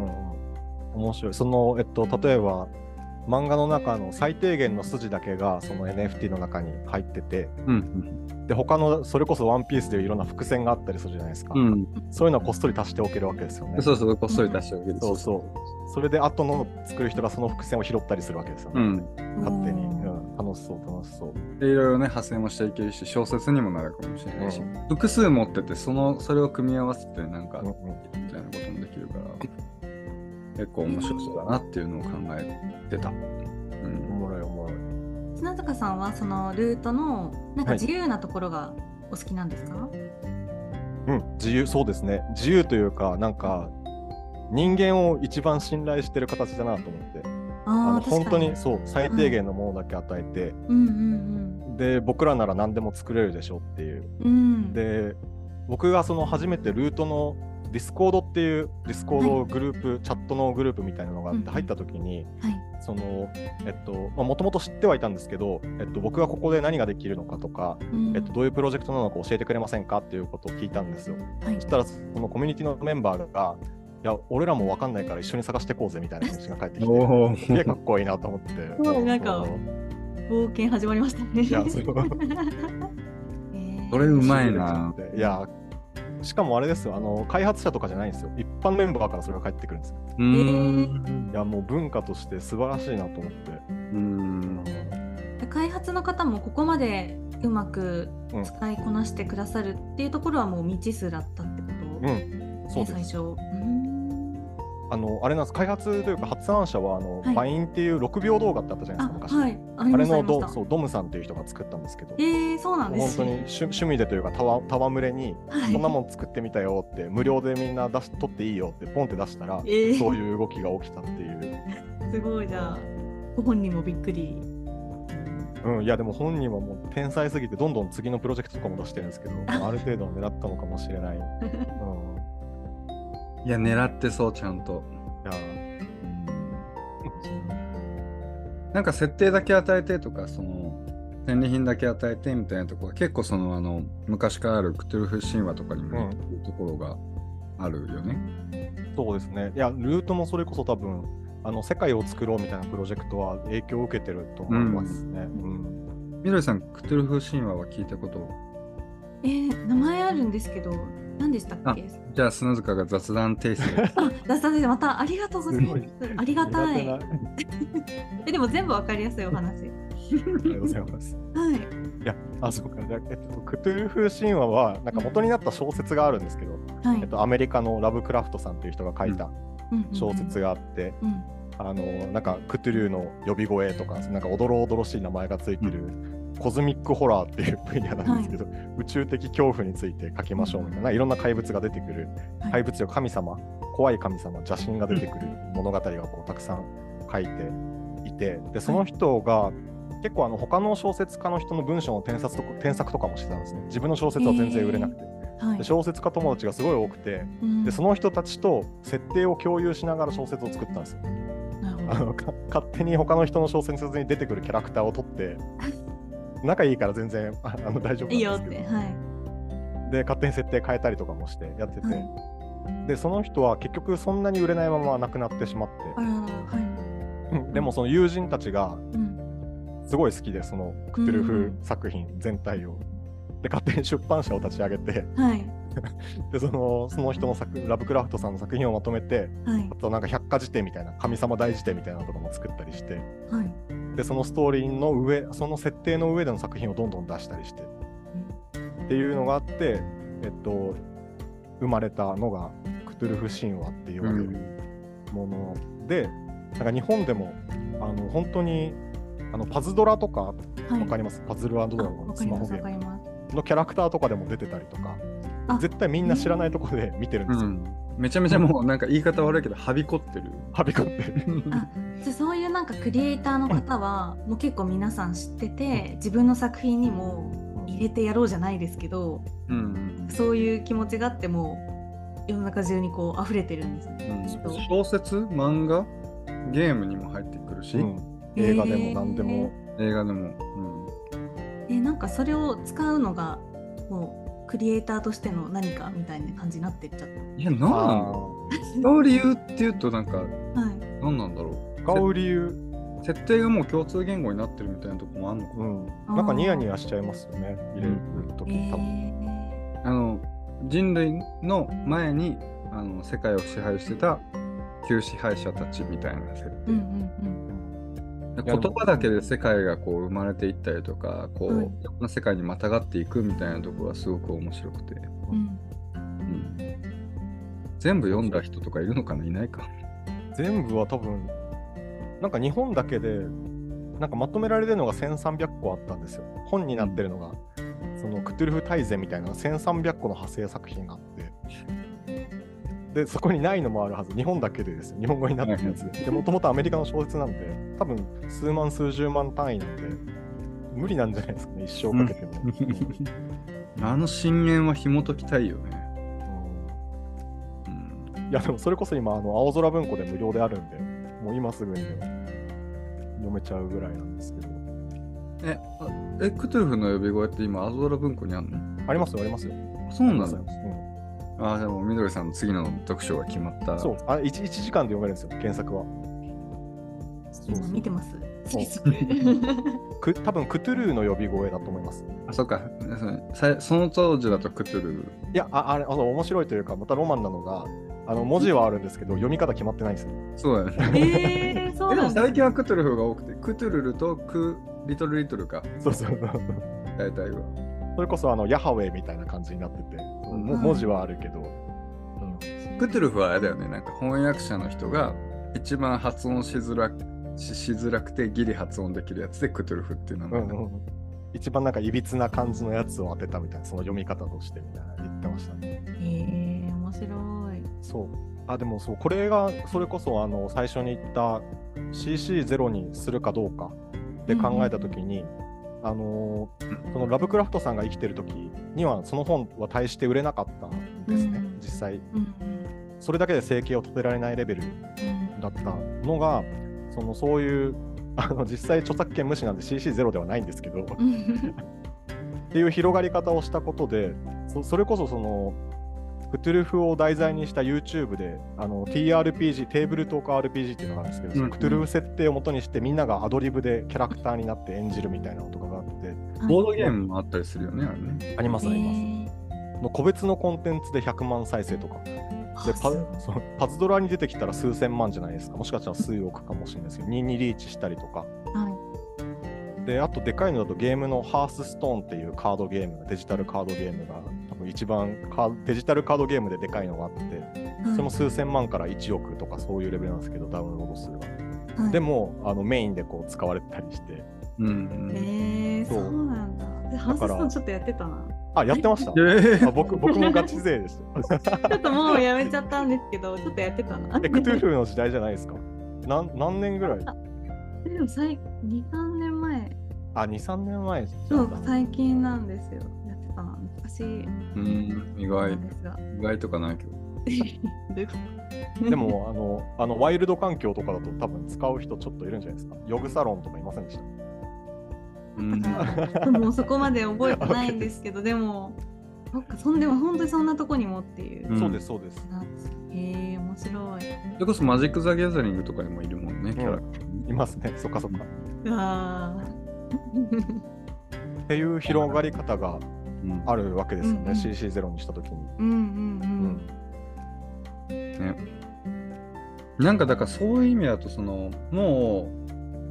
S3: 面白い。その、えっと、例えば、漫画の中の最低限の筋だけがその NFT の中に入ってて、
S2: うん
S3: で、他の、それこそワンピースでいういろんな伏線があったりするじゃないですか。
S2: うんうん
S3: そういうのはこっそり足しておけるわけですよね。
S2: そうそう、こっそり出しておける。
S3: そうそうそれで後の作る人がその伏線を拾ったりするわけですよね。
S2: うん。
S3: 勝手に。楽しそう、楽しそう。
S2: でいろいろね、派生もしていけるし、小説にもなるかもしれないし、
S3: う
S2: 複数持ってて、その、それを組み合わせて、なんか、
S3: うんうん
S2: みたいなこともできるから、結構面白そうだなっていうのを考えてた。う
S3: お
S2: ん。
S3: もろいおもろい。
S1: 砂塚さんはそのルートのなんか
S3: はい
S1: 自由なところがお好きなんですか、
S3: うん、自由、そうですね。自由というか、なんか、人間を一番信頼してる形だなと思ってあの本当に
S1: そ
S3: そう最低限のものだけ与えて、
S1: うんうん
S3: で僕らなら何でも作れるでしょっていう。
S1: うん。うん
S3: で僕がその初めて Loot の Discord っていう Discord グループ、チャットのグループみたいなのがあっ
S1: うん
S3: て入った時に、
S1: はい。
S3: そのえっともともと知ってはいたんですけど、えっと、僕がここで何ができるのかとか、
S1: うん。
S3: えっと、どういうプロジェクトなのか教えてくれませんかっていうことを聞いたんですよ。
S1: はい。
S3: そしたらそのコミュニティのメンバーがいや俺らも分かんないから一緒に探していこうぜみたいな話が返ってきて
S2: お
S3: すげえかっこいいなと思って。(laughs)
S1: ごいなんか冒険始まりましたね
S3: いや (laughs) そう
S1: えー
S2: それうまいな。
S3: いや、しかもあれですよ、あの開発者とかじゃないんですよ。一般メンバーからそれが返ってくるんですよ。
S2: うーん。
S3: いや、もう文化として素晴らしいなと思って。
S2: うん。
S1: 開発の方もここまでうまく
S3: うん
S1: 使いこなしてくださるっていうところはもう未知数だったってこと、
S3: うん、そうです。
S1: ね最初。う
S3: あの、あれなんです、開発というか発案者は、あの、
S1: はい。
S3: バインっていう6秒動画ってあったじゃない
S1: あ
S3: ですか、昔。
S1: はい。あ
S3: れのドそうドムさんっていう人が作ったんですけど、
S1: えー、そうなんです
S3: 本当に趣趣味でというか、たわ戯れに、
S1: はい。
S3: こんなもん作ってみたよって、無料でみんな出し取っていいよって、ポンって出したら、
S1: えー。
S3: そういう動きが起きたっていう。(laughs)
S1: すごいじゃあご本人もびっくり。
S3: うん、いやでも本人はもう天才すぎてどんどん次のプロジェクトとかも出してるんですけど、(laughs) ある程度は狙ったのかもしれない。(laughs) うん、い
S2: いや、狙ってそう、ちゃんと。
S3: や、
S2: なんか設定だけ与えてとか、その、戦利品だけ与えてみたいなところは結構その、あの、昔からあるクトゥルフ神話とかにもところがあるよね。
S3: そうですね。いや、ルートもそれこそ多分、あの世界を作ろうみたいなプロジェクトは影響を受けてると思いますね。うん
S2: みどりさん、クトゥルフ神話は聞いたこと？
S1: えー、名前あるんですけど何でしたっけ？
S2: じゃあ、砂塚が雑談テイス。
S1: あ、ダスタ先生またありがとうございます。
S3: す
S1: ありがたい。(laughs) えでも全部わかりやすいお話。
S3: ありがとうございます。
S1: はい。
S3: いや、あ、そうか。じゃあえっと、クトゥルフ神話は、なんか元になった小説があるんですけど、
S1: はい、
S3: えっと、アメリカのラブクラフトさんっていう人が書いた
S1: うんうんうん。
S3: 小説があって、
S1: うん。
S3: あのなんかクトゥルーの呼び声とかなんかおどろおどろしい名前がついてる、コズミックホラーっていう分野なんですけど、宇宙的恐怖について書きましょうみたいな、いろんな怪物が出てくる、
S1: はい。
S3: 怪物よ神様怖い神様邪神が出てくる物語がこうたくさん書いていてでその人が結構あの他の小説家の人の文章の添削とか添削とかもしてたんですね。自分の小説は全然売れなくて、
S1: はい。
S3: で小説家友達がすごい多くて
S1: うん。
S3: でその人たちと設定を共有しながら小説を作ったんですよ。あのか勝手に他の人の小説に出てくるキャラクターを取って (laughs) 仲いいから全然ああの大丈夫
S1: いいよ
S3: なんですけど。
S1: って。はい。
S3: で勝手に設定変えたりとかもしてやってて、
S1: はい
S3: でその人は結局そんなに売れないまま亡くなってしまっ
S1: あらは
S3: てでもその友人たちがすごい好きでそのクトゥルフ作品全体を。で勝手に出版社を立ち上げて。
S1: はい。(laughs)
S3: でそのその人の作ラブクラフトさんの作品をまとめて。
S1: はい。
S3: あとなんか百科事典みたいな神様大辞典みたいなのとかも作ったりして。
S1: はい
S3: でそのストーリーの上その設定の上での作品をどんどん出したりして。っていうのがあってえっと生まれたのがクトゥルフ神話って言われるもので、なんか日本でもあの本当にあのパズドラとか
S1: はい。
S3: わかります、パズルドラ
S1: あ
S3: ゴンスマホゲーム。のキャラクターとかでも出てたりとか。
S1: あ。
S3: 絶対みんな知らないところで見てるんですよ、
S2: うん。めちゃめちゃもうなんか言い方悪いけど、はびこってる。
S3: はびこってる。
S1: あじゃあそういうなんかクリエイターの方はもう結構皆さん知ってて自分の作品にも入れてやろうじゃないですけど
S2: うん。
S1: そういう気持ちがあっても世の中中にこう溢れてるんです。ね。
S2: うん。小説、漫画、ゲームにも入ってくるし、
S3: うん。映画でも何でも、
S2: 映画でも。
S1: えなんかそれを使うのがもうクリエイターとしての何かみたいな感じになってっちゃっ
S2: うん、いや、なんなんだ
S3: あ
S2: ろう使う理由っていうと、なんか、
S1: た。はい。
S2: 何なんだろ
S3: ー使う理由
S2: う。設定がもう共通言語になってるみたいなとこもあるのかな。
S3: うん、なんかニヤニヤしちゃいますよね、入れるとき、
S1: え
S3: 多分。
S1: ー、
S2: あの人類の前にあの世界を支配してた旧支配者たちみたいな設定、
S1: うんうん
S2: で言葉だけで世界がこう生まれていったりとかこう、
S1: はい。
S2: いろんな世界にまたがっていくみたいなところはすごく面白くて、
S1: うん。うん。
S2: うん全部読んだ人とかいるのかな？いないか。
S3: 全部は多分、なんか日本だけで、なんかまとめられてるのが1300個あったんですよ。本になってるのが、そのクトゥルフ大全みたいな1300個の派生作品があって、で、そこにないのもあるはず。日本だけでですよ。日本語になってるやつで。で、もともとアメリカの小説なんで、多分数万、数十万単位なんで、無理なんじゃないですかね、一生かけても。
S2: あの深淵は紐解きたいよね。
S3: いや、でもそれこそ今、あの青空文庫で無料であるんで、もう今すぐに読めちゃうぐらいなんですけど。
S2: え、あえクトゥルフの呼び声って今、アゾラ文庫にあるの？
S3: ありますよ、ありますよ。
S2: そうなんだ
S3: あ、
S2: でも、みどりさんの次の読書が決まった。
S3: そう、あ 1, 1時間で読めるんですよ、原作は。
S1: 今見てます。
S3: そう (laughs) く多分クトゥルーの呼び声だと思います。
S2: あ、そっか。そさその当時だとクトゥルフ。
S3: いや、ああれあの面白いというか、またロマンなのが、あの文字はあるんですけど、読み方決まってないんですよ。
S2: そうだよね。
S1: えー、そ
S2: えでも。最近はクトゥルフが多くて、クトゥルルとクリトルリトルか、
S3: そうそうそう。
S2: 大体は。
S3: それこそあのヤハウェイみたいな感じになってて、文字はあるけど、
S2: クトゥルフはあれだよね、なんか翻訳者の人が一番発音しづらししづらくてギリ発音できるやつでクトゥルフっていう名前だ、
S3: うんうん一番なんかいびつな感じのやつを当てたみたいな、その読み方としてみたいな言ってましたね。
S1: えー、面白い。
S3: そう。あ、でもそう、これがそれこそあの最初に言った CC0 にするかどうかで考えたときに、あのーそのラブクラフトさんが生きてる時にはその本は大して売れなかったんですね、
S1: うん。
S3: 実際。
S1: うん。
S3: それだけで生計を立てられないレベル
S1: うん。
S3: だったのが、そのそういう、(laughs) あの実際著作権無視なんで CC0 ではないんですけど、っ
S1: うん。
S3: ていう広がり方をしたことで、そそれこそその、クトゥルフを題材にした YouTube で、あの TRPG、テーブルトーク RPG っていうのがあるんですけど、その
S2: うん
S3: クトゥルフ設定を元にしてみんながアドリブでキャラクターになって演じるみたいなのとかがあって、
S2: ボードゲームもあったりするよね、あれね。
S3: ありますあります。
S1: え
S3: の個別のコンテンツで100万再生とか。でパそうパズドラに出てきたら数千万じゃないですか。もしかしたら数億かもしれないですけど、2にリーチしたりとか。
S1: はい
S3: で、あとでかいのだとゲームのハースストーンっていうカードゲームが、デジタルカードゲームが多分一番デジタルカードゲームででかいのがあって、それも数千万から1億とかそういうレベルなんですけど、ダウンロード数が。
S1: はい
S3: でもあのメインでこう使われてたりして。
S2: うんうん。
S1: えー、
S3: そう
S1: そうなんだ。でハウスストーンちょっとやってたな。
S3: あ、やってました
S2: えー
S3: あ僕僕もガチ勢でした。(laughs)
S1: ちょっともうやめちゃったんですけど、ちょっとやってたな。
S3: え、クトゥルフの時代じゃないですか？なん何年ぐらい？
S1: でも最2、3年前、
S3: あ、2、3年前
S1: そう、最近なんですよ。やってたな。昔
S2: うん、意
S1: な
S2: 外。意外とかないけど。(laughs)
S3: でもあの、あのワイルド環境とかだと多分使う人ちょっといるんじゃないですか。ヨグサロンとかいませんでした？
S2: うん。(laughs)
S1: でもそこまで覚えてないんですけど、でも、そっか、そんでも本当にそんなとこにもっていう。
S2: うん
S3: そうです、そうです。
S1: へえ、面白い。
S2: それこそマジック・ザ・ギャザリングとかにもいるもんね、キャラ。
S3: いますね、そっかそっか。
S1: あ
S3: っていう広がり方が
S2: うん
S3: あるわけですよね、
S1: うんうん
S3: CC0 にしたときに。
S1: ーうんうん
S2: なんかだからそういう意味だとそのも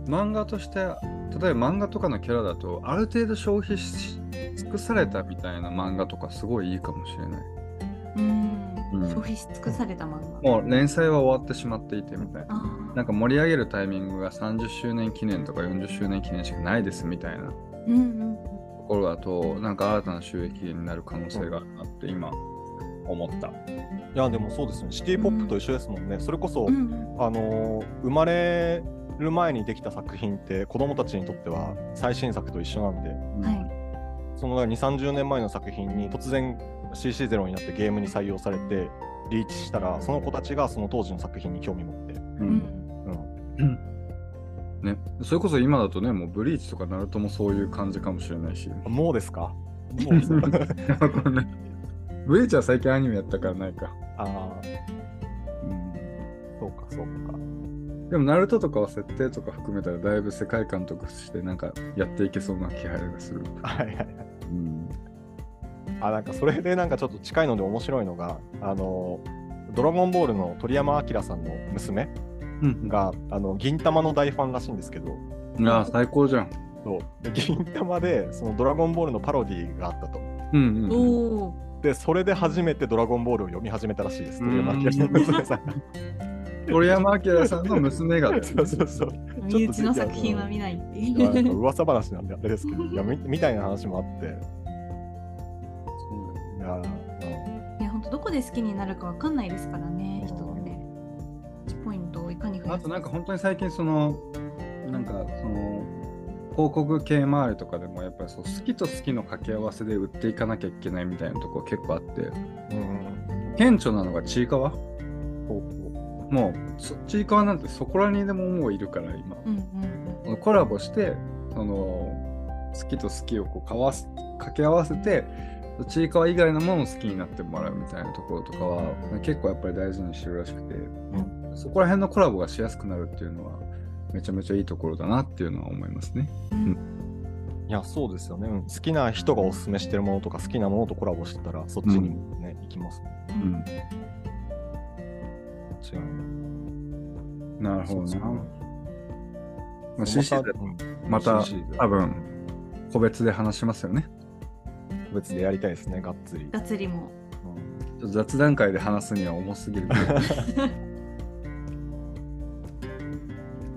S2: う漫画として例えば漫画とかのキャラだとある程度消費し尽くされたみたいな漫画とかすごいいいかもしれない。
S1: うん。消費し尽くされた漫画。
S2: もう連載は終わってしまっていてみたいな。なんか盛り上げるタイミングが30周年記念とか40周年記念しかないですみたいなと
S1: うんうん
S2: ころだとなんか新たな収益になる可能性があるなって今思った。
S3: いや、でもそうですね、シティポップと一緒ですもんね。それこそ、
S1: うん。うん
S3: あのー生まれる前にできた作品って子供たちにとっては最新作と一緒なんで、
S1: はい。
S3: その2、30年前の作品に突然 CC0 になってゲームに採用されてリーチしたら、その子たちがその当時の作品に興味持って、
S2: う
S1: うんん。
S3: うん、
S2: ね、それこそ今だとねもうブリーチとかナルトもそういう感じかもしれないし。
S3: もうですか？もうですか？(laughs)
S2: ブリーチは最近アニメやったからないか。
S3: ああ、
S2: うん
S3: そうか、そうか。
S2: でも、ナルトとかは設定とか含めたらだいぶ世界観とかしてなんかやっていけそうな気配がする。(laughs)
S3: はいはいはい。
S2: うん。
S3: あ、なんかそれでなんかちょっと近いので面白いのが、あの、ドラゴンボールの鳥山明さんの娘
S2: うん
S3: が、あの、銀玉の大ファンらしいんですけど、
S2: ああ、最高じゃん。
S3: そうで銀玉でそのドラゴンボールのパロディがあったと。
S2: うんうん。
S3: で、それで初めてドラゴンボールを読み始めたらしいです。
S2: うん
S3: 鳥山明さんの娘さんが。(laughs)
S2: 鳥山明さんの娘がだよね、(laughs)
S3: そうそうそう。
S1: 身内の作品は見ないっていう。
S3: 噂話なんであれですけど、いやみみたいな話もあって、いやー、
S1: いや本当どこで好きになるかわかんないですからね人って1ポイント
S2: あとなんか本当に最近そのなんかその広告系周りとかでもやっぱりそう好きと好きの掛け合わせで売っていかなきゃいけないみたいなところ結構あって。
S3: うん
S2: 顕著なのがちいかわ？もうそちいかわなんてそこらにでももういるから今。
S1: うんうんうん。
S2: コラボしてその好きと好きをこうかわす掛け合わせてちいかわ以外のものを好きになってもらうみたいなところとかは結構やっぱり大事にしてるらしくて、そこら辺のコラボがしやすくなるっていうのはめちゃめちゃいいところだなっていうのは思いますね。
S1: うん
S3: いや、そうですよね、うん好きな人がおすすめしてるものとか、好きなものとコラボしてたら、そっちにもね、行きますね。
S1: う
S2: うんん、
S3: 違う。
S2: なるほどな。まあ、CC で
S3: うん
S2: また多分個別で話しますよね。
S3: 個別でやりたいですね、がっつり。
S1: がっつりも
S3: うん
S2: ちょっと雑談会で話すには重すぎる。(laughs)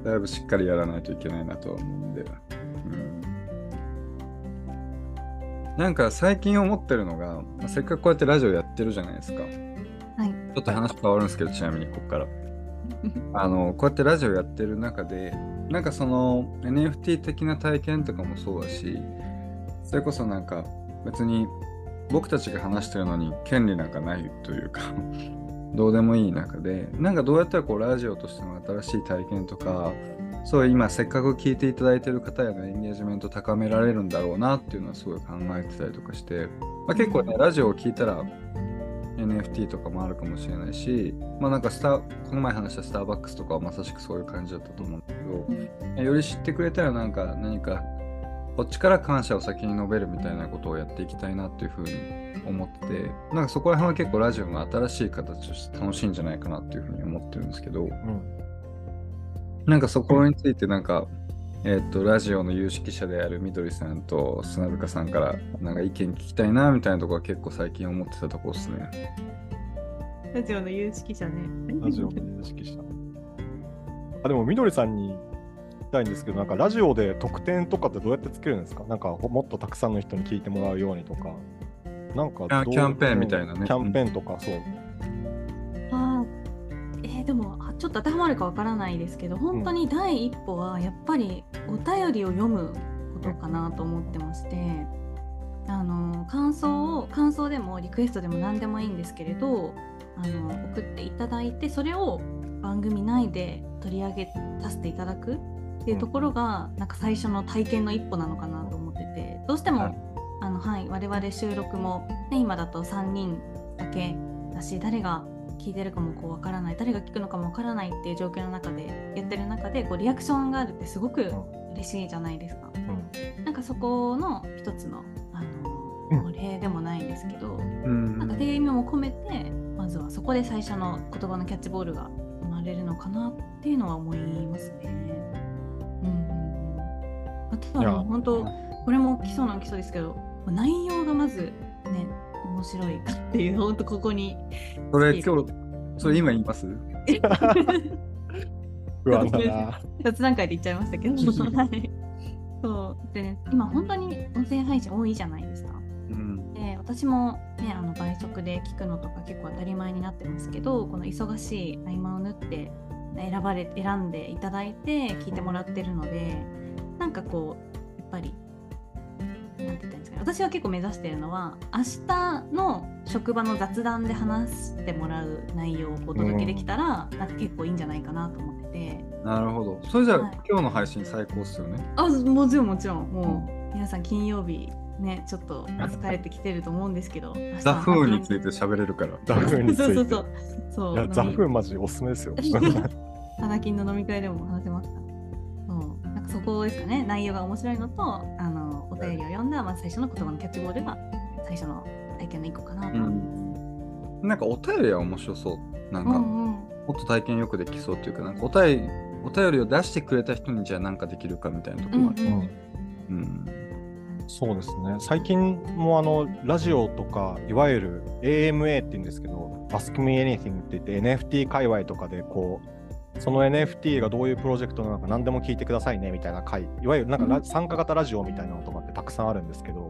S2: だいぶしっかりやらないといけないなとは思うんで。うん、なんか最近思ってるのが、まあせっかくこうやってラジオやってるじゃないですか。
S1: はい
S2: ちょっと話変わるんですけど、ちなみにここから。(laughs) あのこうやってラジオやってる中でなんかその NFT 的な体験とかもそうだしそれこそなんか別に僕たちが話してるのに権利なんかないというかどうでもいい中でなんかどうやったらこうラジオとしての新しい体験とかそういう今せっかく聞いていただいてる方へのエンゲージメント高められるんだろうなっていうのはすごい考えてたりとかして、まあ、結構ねラジオを聞いたら NFT とかもあるかもしれないし、まあなんかスター、この前話したスターバックスとかはまさしくそういう感じだったと思うんだけど、より知ってくれたらなんか何かこっちから感謝を先に述べるみたいなことをやっていきたいなっていうふうに思ってて、なんかそこら辺は結構ラジオの新しい形として楽しいんじゃないかなっていうふうに思ってるんですけど、
S3: うん
S2: なんかそこについてなんか、えっと、ラジオの有識者であるみどりさんと砂塚さんからなんか意見聞きたいなみたいなところは結構最近思ってたところですね。
S1: ラジオの有識者ね
S3: ラジオで認識した。あでも、みどりさんにたいんですけど、なんかラジオで特典とかってどうやってつけるんですか？なんかほもっとたくさんの人に聞いてもらうようにとか。なんかどう
S2: あキャンペーンみたいなね
S3: キャンペーンとか、そう。
S1: あーえーでもあちょっと当てはまるかわからないですけど本当に第一歩はやっぱりお便りを読むことかなと思ってまして、あの感想を感想でもリクエストでも何でもいいんですけれどあの送っていただいてそれを番組内で取り上げさせていただくっていうところが、なんか最初の体験の一歩なのかなと思っててどうしても、
S3: はい。
S1: あのはい、我々収録も、ね、今だと3人だけだし誰が聞いてるかもこうわからない誰が聞くのかもわからないっていう状況の中でやってる中でこうリアクションがあるってすごく嬉しいじゃないですか。
S3: うん。
S1: なんかそこの一つのあ
S3: うん。
S1: のお礼でもないんですけど、
S2: うん。
S1: なんかっていう意味も込めてまずはそこで最初の言葉のキャッチボールが生まれるのかなっていうのは思いますね。うんうんうん、あと
S3: いや
S1: はもう本当これも基礎の基礎ですけど内容がまずね面白いかっていう本当ここに。
S2: それ今日、それ今言います？
S3: 不安だな。(laughs)
S1: 雑談会で言っちゃいましたけど。はい。そう。でね今本当に音声配信多いじゃないですか。
S2: うん。
S1: で私もねあの倍速で聞くのとか結構当たり前になってますけどこの忙しい合間を縫って選ばれ選んでいただいて聞いてもらってるのでなんかこうやっぱりなんて言ったらいいんですかね。私は結構目指してるのは明日の職場の雑談で話してもらう内容をお届けできたら、なんか結構いいんじゃないかなと思ってて。
S2: なるほど。それじゃあ、
S1: はい。
S2: 今日の配信最高っすよね。
S1: あもちろんもちろん。もう皆さん金曜日ねちょっと疲れてきてると思うんですけど
S2: ザ・フーンについて喋れるから。(laughs)
S3: ザフーンについて。
S1: そうそう。そう。そう
S3: いや、ザフーンマジおすすめですよ。(laughs)
S1: 花金 (laughs) の飲み会でも話せますか？らそこですかね内容が面白いのとあのお便りを読んだ、まあ、最初の言葉のキャッチボールが最初の体験の一個かなと思います、
S2: なんかお便りは面白そう。なんか、
S1: うんうん
S2: もっと体験よくできそうっていうか、なんかお便り、お便りを出してくれた人にじゃあ何かできるかみたいなところがある。
S1: うんうん
S2: うん。
S3: そうですね。最近もあのラジオとか、いわゆる AMA って言うんですけど、Ask Me Anything って言って NFT 界隈とかでこう、その NFT がどういうプロジェクトなのか何でも聞いてくださいねみたいな回、いわゆるなんかラ、
S1: うん。
S3: 参加型ラジオみたいなのとかってたくさんあるんですけど、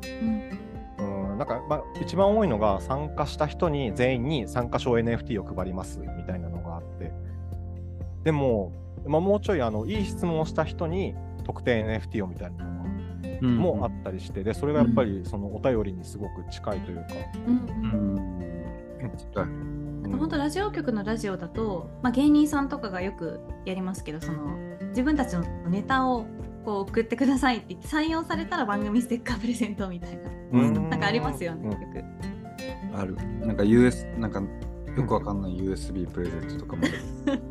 S1: うん。
S3: うん、なんか、まあ、一番多いのが参加した人に全員に参加賞 NFT を配りますみたいなのがあって、でも、まあ、もうちょいあのいい質問をした人に特定 NFT をみたいなの
S2: うん。
S3: もあったりして、でそれがやっぱりそのお便りにすごく近いというか、
S1: うん。
S2: う
S1: うん本当ラジオ局のラジオだと、まあ、芸人さんとかがよくやりますけどその自分たちのネタをこう送ってくださいって言って採用されたら番組ステッカープレゼントみたいな。
S2: うん。
S1: なんかありますよね、
S3: うん。
S1: よく。
S2: ある。なんか US、なんかよくわかんない USB プレゼントとかも。ある。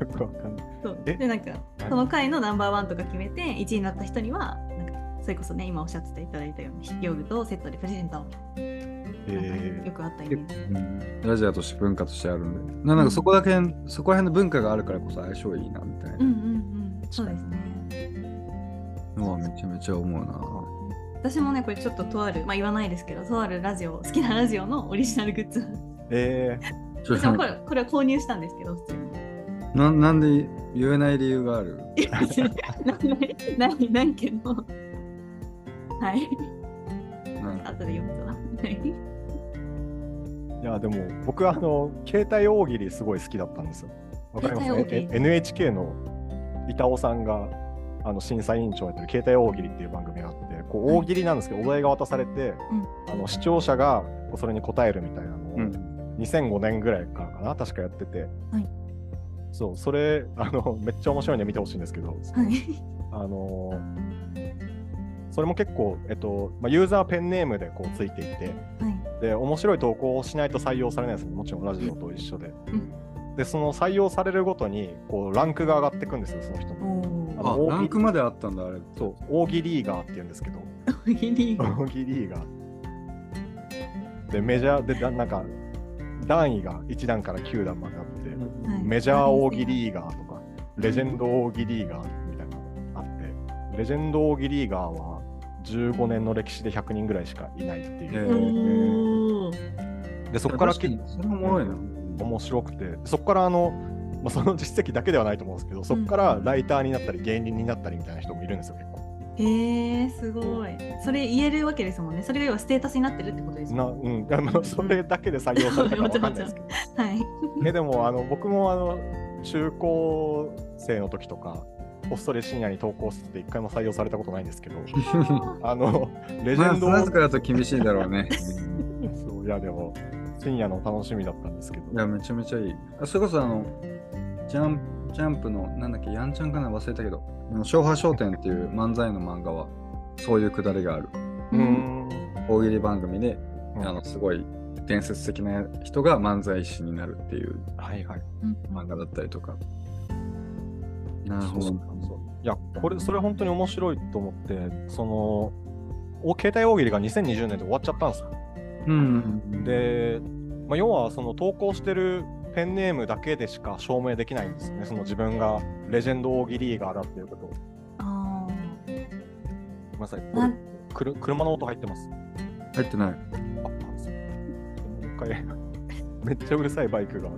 S3: よくわかんない。
S1: そう。
S3: え？
S1: でなんかその回のナンバーワンとか決めて1位になった人にはなんかそれこそね今おっしゃっていただいたようにヨーグルトをセットでプレゼントよくあったイメージ。
S2: うんラジオとして文化としてあるんで。ななんかそこだけ、そこら辺の文化があるからこそ相性いいなみたいな
S1: うんうんうんそうですね。
S2: のはめちゃめちゃ思うな。
S1: 私もねこれちょっととあるまあ言わないですけどとあるラジオ好きなラジオのオリジナルグッズ
S3: ー、え
S2: ちょ
S1: 私もこれこれは購入したんですけど普通に。
S2: ななんで言えない理由がある？
S1: ないないないけど。はい。後で読むとな。はい
S3: やでも僕はあの携帯大喜利すごい好きだったんですよ。わかります？
S1: 携帯大喜利。
S3: え NHK の板尾さんがあの審査委員長やってる携帯大喜利っていう番組があってこう大喜利なんですけど、お題が渡されて、あの視聴者がそれに答えるみたいなのを、
S2: うん。
S3: 2005年ぐらいからかな確かやってて、
S1: はい。
S3: そうそれあのめっちゃ面白いんで見てほしいんですけど、
S1: はい。
S3: あのそれも結構、えっとまあ、ユーザーペンネームでこうついていて。
S1: はい。
S3: で面白い投稿をしないと採用されないですねもちろんラジオと一緒で。
S1: うん
S3: でその採用されるごとにこうランクが上がっていくんですよその人の。
S1: お
S3: あの
S1: お。
S2: あ、ランクまであったんだ、あれ。
S3: そう大喜リーガーって言うんですけど
S1: 大喜利。
S3: 大喜リーガー。でメジャーでだなんか段位が1段から9段まであって、
S1: はい
S3: メジャー大喜リーガーとか、レジェンド大喜リーガーみたいなのがあって、レジェンド大喜リーガーは15年の歴史で100人ぐらいしかいないって
S2: へ
S3: いう。で、そこから
S2: 確かにそれもおもろいな。
S3: 面白くて、そこからあの、まあ、その実績だけではないと思うんですけど、そこからライターになったり、芸人になったりみたいな人もいるんですよ、結構。
S1: へえすごい。それ言えるわけですもんね。それが要はステータスになってるってことです
S3: な。うん、あのそれだけで採用されたかわかんないですけど。(laughs)
S1: はい。
S3: えでもあの僕もあの中高生の時とか、こっそり深夜に投稿してて一回も採用されたことないんですけど、(laughs) あのレジェンド
S2: まあ、だと厳しいだろうね。
S3: そういやでも深夜の楽しみだったんですけど
S2: い、や、めちゃめちゃいい。あそれこそ、あの、ジャンジャンプの、なんだっけ、ヤンちゃんかな忘れたけど、あの昭和商店っていう漫才の漫画は、そういうくだりがある。
S3: うーん
S2: 大喜利番組で、
S3: うん
S2: あの、すごい伝説的な人が漫才師になるっていう
S3: はいはい。
S1: うん
S2: 漫画だったりとか。なるほど
S3: そう。そういやこれそれ本当に面白いと思って、そのお携帯大喜利が2020年で終わっちゃったんですよ。
S2: うん。
S3: で、まあ、要はその投稿してるペンネームだけでしか証明できないんですよね。その自分がレジェンド大喜利がだっていうことを。
S1: あ
S3: ごめんなさい。くる車の音入ってます。
S2: 入ってない。
S3: あ、そうもう一回、(laughs) めっちゃうるさいバイクが。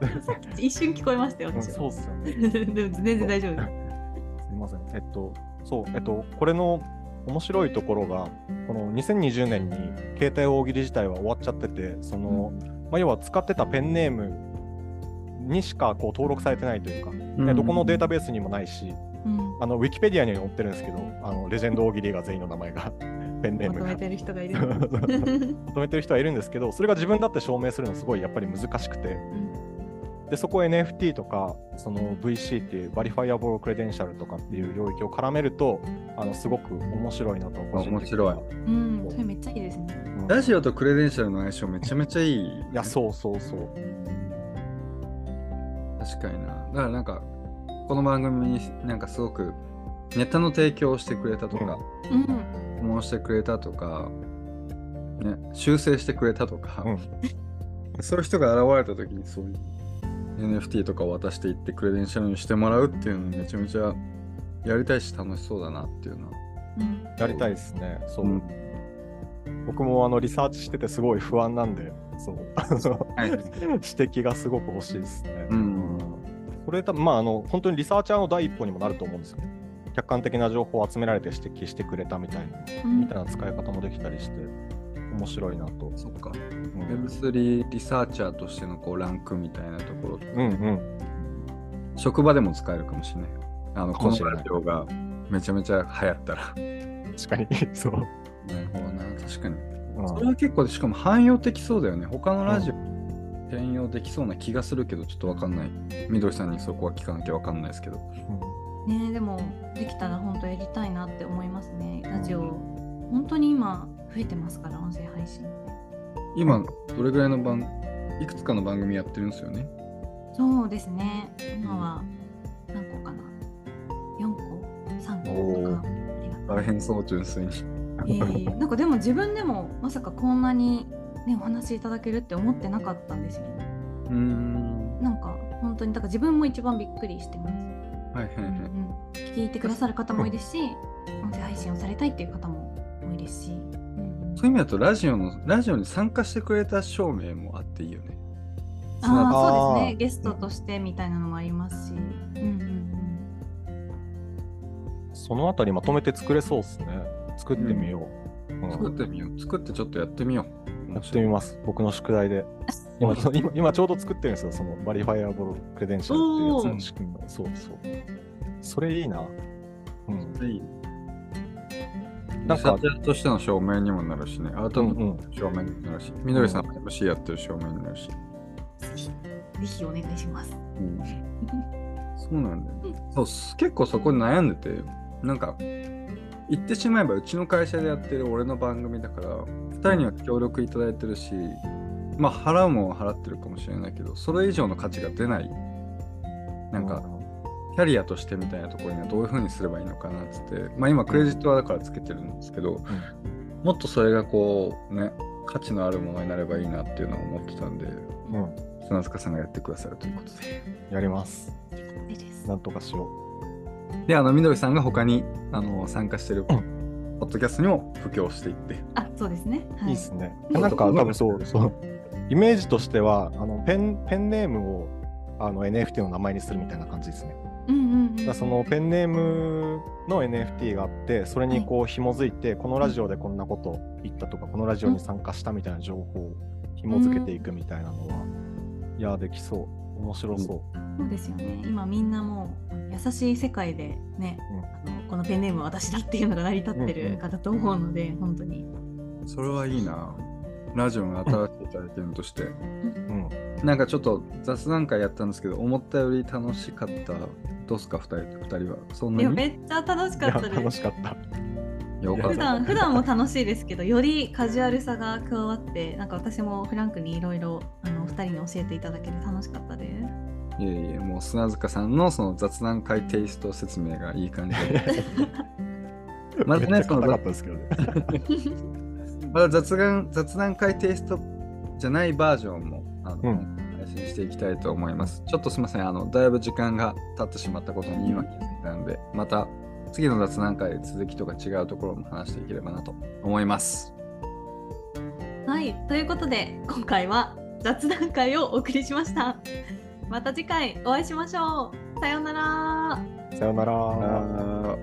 S3: (laughs)
S1: 一瞬聞こえましたよ、
S3: うん
S1: 私は。
S3: そうっすよね。(laughs)
S1: でも全然大丈夫です。
S3: すみません。えっと、そう、えっと、これの面白いところが、この2020年に携帯大喜利自体は終わっちゃってて、その、まあ、要は使ってたペンネームにしかこう登録されてないというか、ねどこのデータベースにもないし、
S1: うん。
S3: あのウィキペディアには載ってるんですけど、あのレジェンド大喜利が全員の名前が、(laughs) ペンネームが
S1: まとめ。てる人がいる。
S3: 求めてる人はいるんですけど、それが自分だって証明するのすごいやっぱり難しくて、でそこを NFT とかその VC っていう verifiable credential とかっていう領域を絡めると、あのすごく面白いなと個人的には
S2: 面
S1: うん、それめっちゃいいですね。
S3: うん
S2: ラジオとクレデンシャルの相性めちゃめちゃいい。
S3: いや、そうそうそう。
S2: 確かにな。だからなんか、この番組になんかすごくネタの提供をしてくれたとか、
S1: うん。
S2: 質問してくれたとか、ね、修正してくれたとか、
S3: うん (laughs)
S2: そういう人が現れた時にそういう NFT とかを渡していってクレデンシャルにしてもらうっていうのめちゃめちゃやりたいし楽しそうだなっていうのは。
S1: うん。
S3: やりたいですね。そう。
S2: うん
S3: 僕もあのリサーチしててすごい不安なんで、そう。(laughs) 指摘がすごく欲しいですね。
S2: うん
S3: これ多分まああの本当にリサーチャーの第一歩にもなると思うんですよね。客観的な情報を集められて指摘してくれたみたいな、
S1: うん
S3: みたいな使い方もできたりして、面白いなと。
S2: そっか。
S3: うん
S2: Web3 リサーチャーとしてのこうランクみたいなところとか、
S3: うんうん。
S2: 職場でも使えるかもしれない。あの、このラジオがめちゃめちゃ流行ったら。
S3: 確かに、(laughs) そう。
S2: なるほどな、確かに。
S3: うん
S2: それは結構、しかも汎用できそうだよね。他のラジオ、転用できそうな気がするけど、ちょっとわかんない。みどりさんにそこは聞かなきゃわかんないですけど。
S1: ねでもできたら本当やりたいなって思いますねラジオ本当に今増えてますから音声配信
S2: 今、どれぐらいの番、いくつかの番組やってるんですよね？
S1: そうですね。今は何個かな？4個？3個とか。
S2: 大変そう、純粋に。
S1: えーなんかでも自分でもまさかこんなにねお話しいただけるって思ってなかったんですよね。
S2: うーん。
S1: なんか本当にだから自分も一番びっくりしてます。
S2: はいはいはい。
S1: うんうん聞いてくださる方も多いですし、音声配信をされたいっていう方も多いですし、
S2: そういう意味だと、ラジオの、ラジオに参加してくれた証明もあっていいよね。
S1: ああそうですねゲストとしてみたいなのもありますし、うんうん
S3: そのあたりまとめて作れそうですね。作ってみよう。うん
S2: 作ってみよう。作ってちょっとやってみよう。
S3: やってみます。僕の宿題で。(laughs) 今今今ちょうど作ってるんですよ。その verifiable credential っていうやつの仕組みそうそう。それいいな。うん。
S2: いい。
S3: な
S2: ん。んか、としての証明にもなるしね、アートの証明にもなるし、みどりさんも MC やってる証明になるし。
S1: ぜひぜひお願いします。
S2: うん。そうなんだよね。そう、す。結構そこに悩んでて、なんか、言ってしまえばうちの会社でやってる俺の番組だから、2人には協力いただいてるし、まあ払うもんは払ってるかもしれないけど、それ以上の価値が出ない、なんか、キャリアとしてみたいなところにはどういうふうにすればいいのかなっつって、まあ今クレジットはだからつけてるんですけど、もっとそれがこうね、価値のあるものになればいいなっていうのを思ってたんで、
S3: うん、うん。
S2: 砂塚さんがやってくださるということで。
S3: やります。なんとかしよ
S2: で、あの、みどりさんが他にあの参加してるポッドキャストにも布教していって。
S1: あ、そうですね。
S3: う。
S1: はい
S3: いですね。なんか多分そうそう。イメージとしてはあのペンペンネームをあの NFT の名前にするみたいな感じですね。そのペンネームの NFT があってそれにこう紐づいて、このラジオでこんなこと言ったとかこのラジオに参加したみたいな情報を紐づけていくみたいなのは、いやできそう。面白そう、
S1: そうですよね。今みんなもう優しい世界でね、あのこのペンネームは私だっていうのが成り立ってる方と思うので、本当に。
S2: それはいいな。ラジオの新しい体験として。
S3: うん
S2: なんかちょっと雑談会やったんですけど、思ったより楽しかった。どうすか、二人二人は？そんない
S1: や、
S2: に
S1: めっちゃ楽しかったです。
S3: 楽しかった
S2: よかった。
S1: 普段普段も楽しいですけど、よりカジュアルさが加わって、なんか私もフランクにいろいろあの二人に教えていただけて楽しかったです。
S2: いえいえ、もう砂塚さんのその雑談会テイスト説明がいい感じで。(laughs) まずね
S3: めっち
S2: まだ雑談雑談会テイストじゃないバージョンもあの、
S3: うん
S2: 配信していきたいと思います。ちょっとすみません、あのだいぶ時間が経ってしまったことに今気づいたので、また次の雑談会で続きとか違うところも話していければなと思います。
S1: はい、ということで今回は雑談会をお送りしました。また次回お会いしましょう。さようなら。
S3: さよなら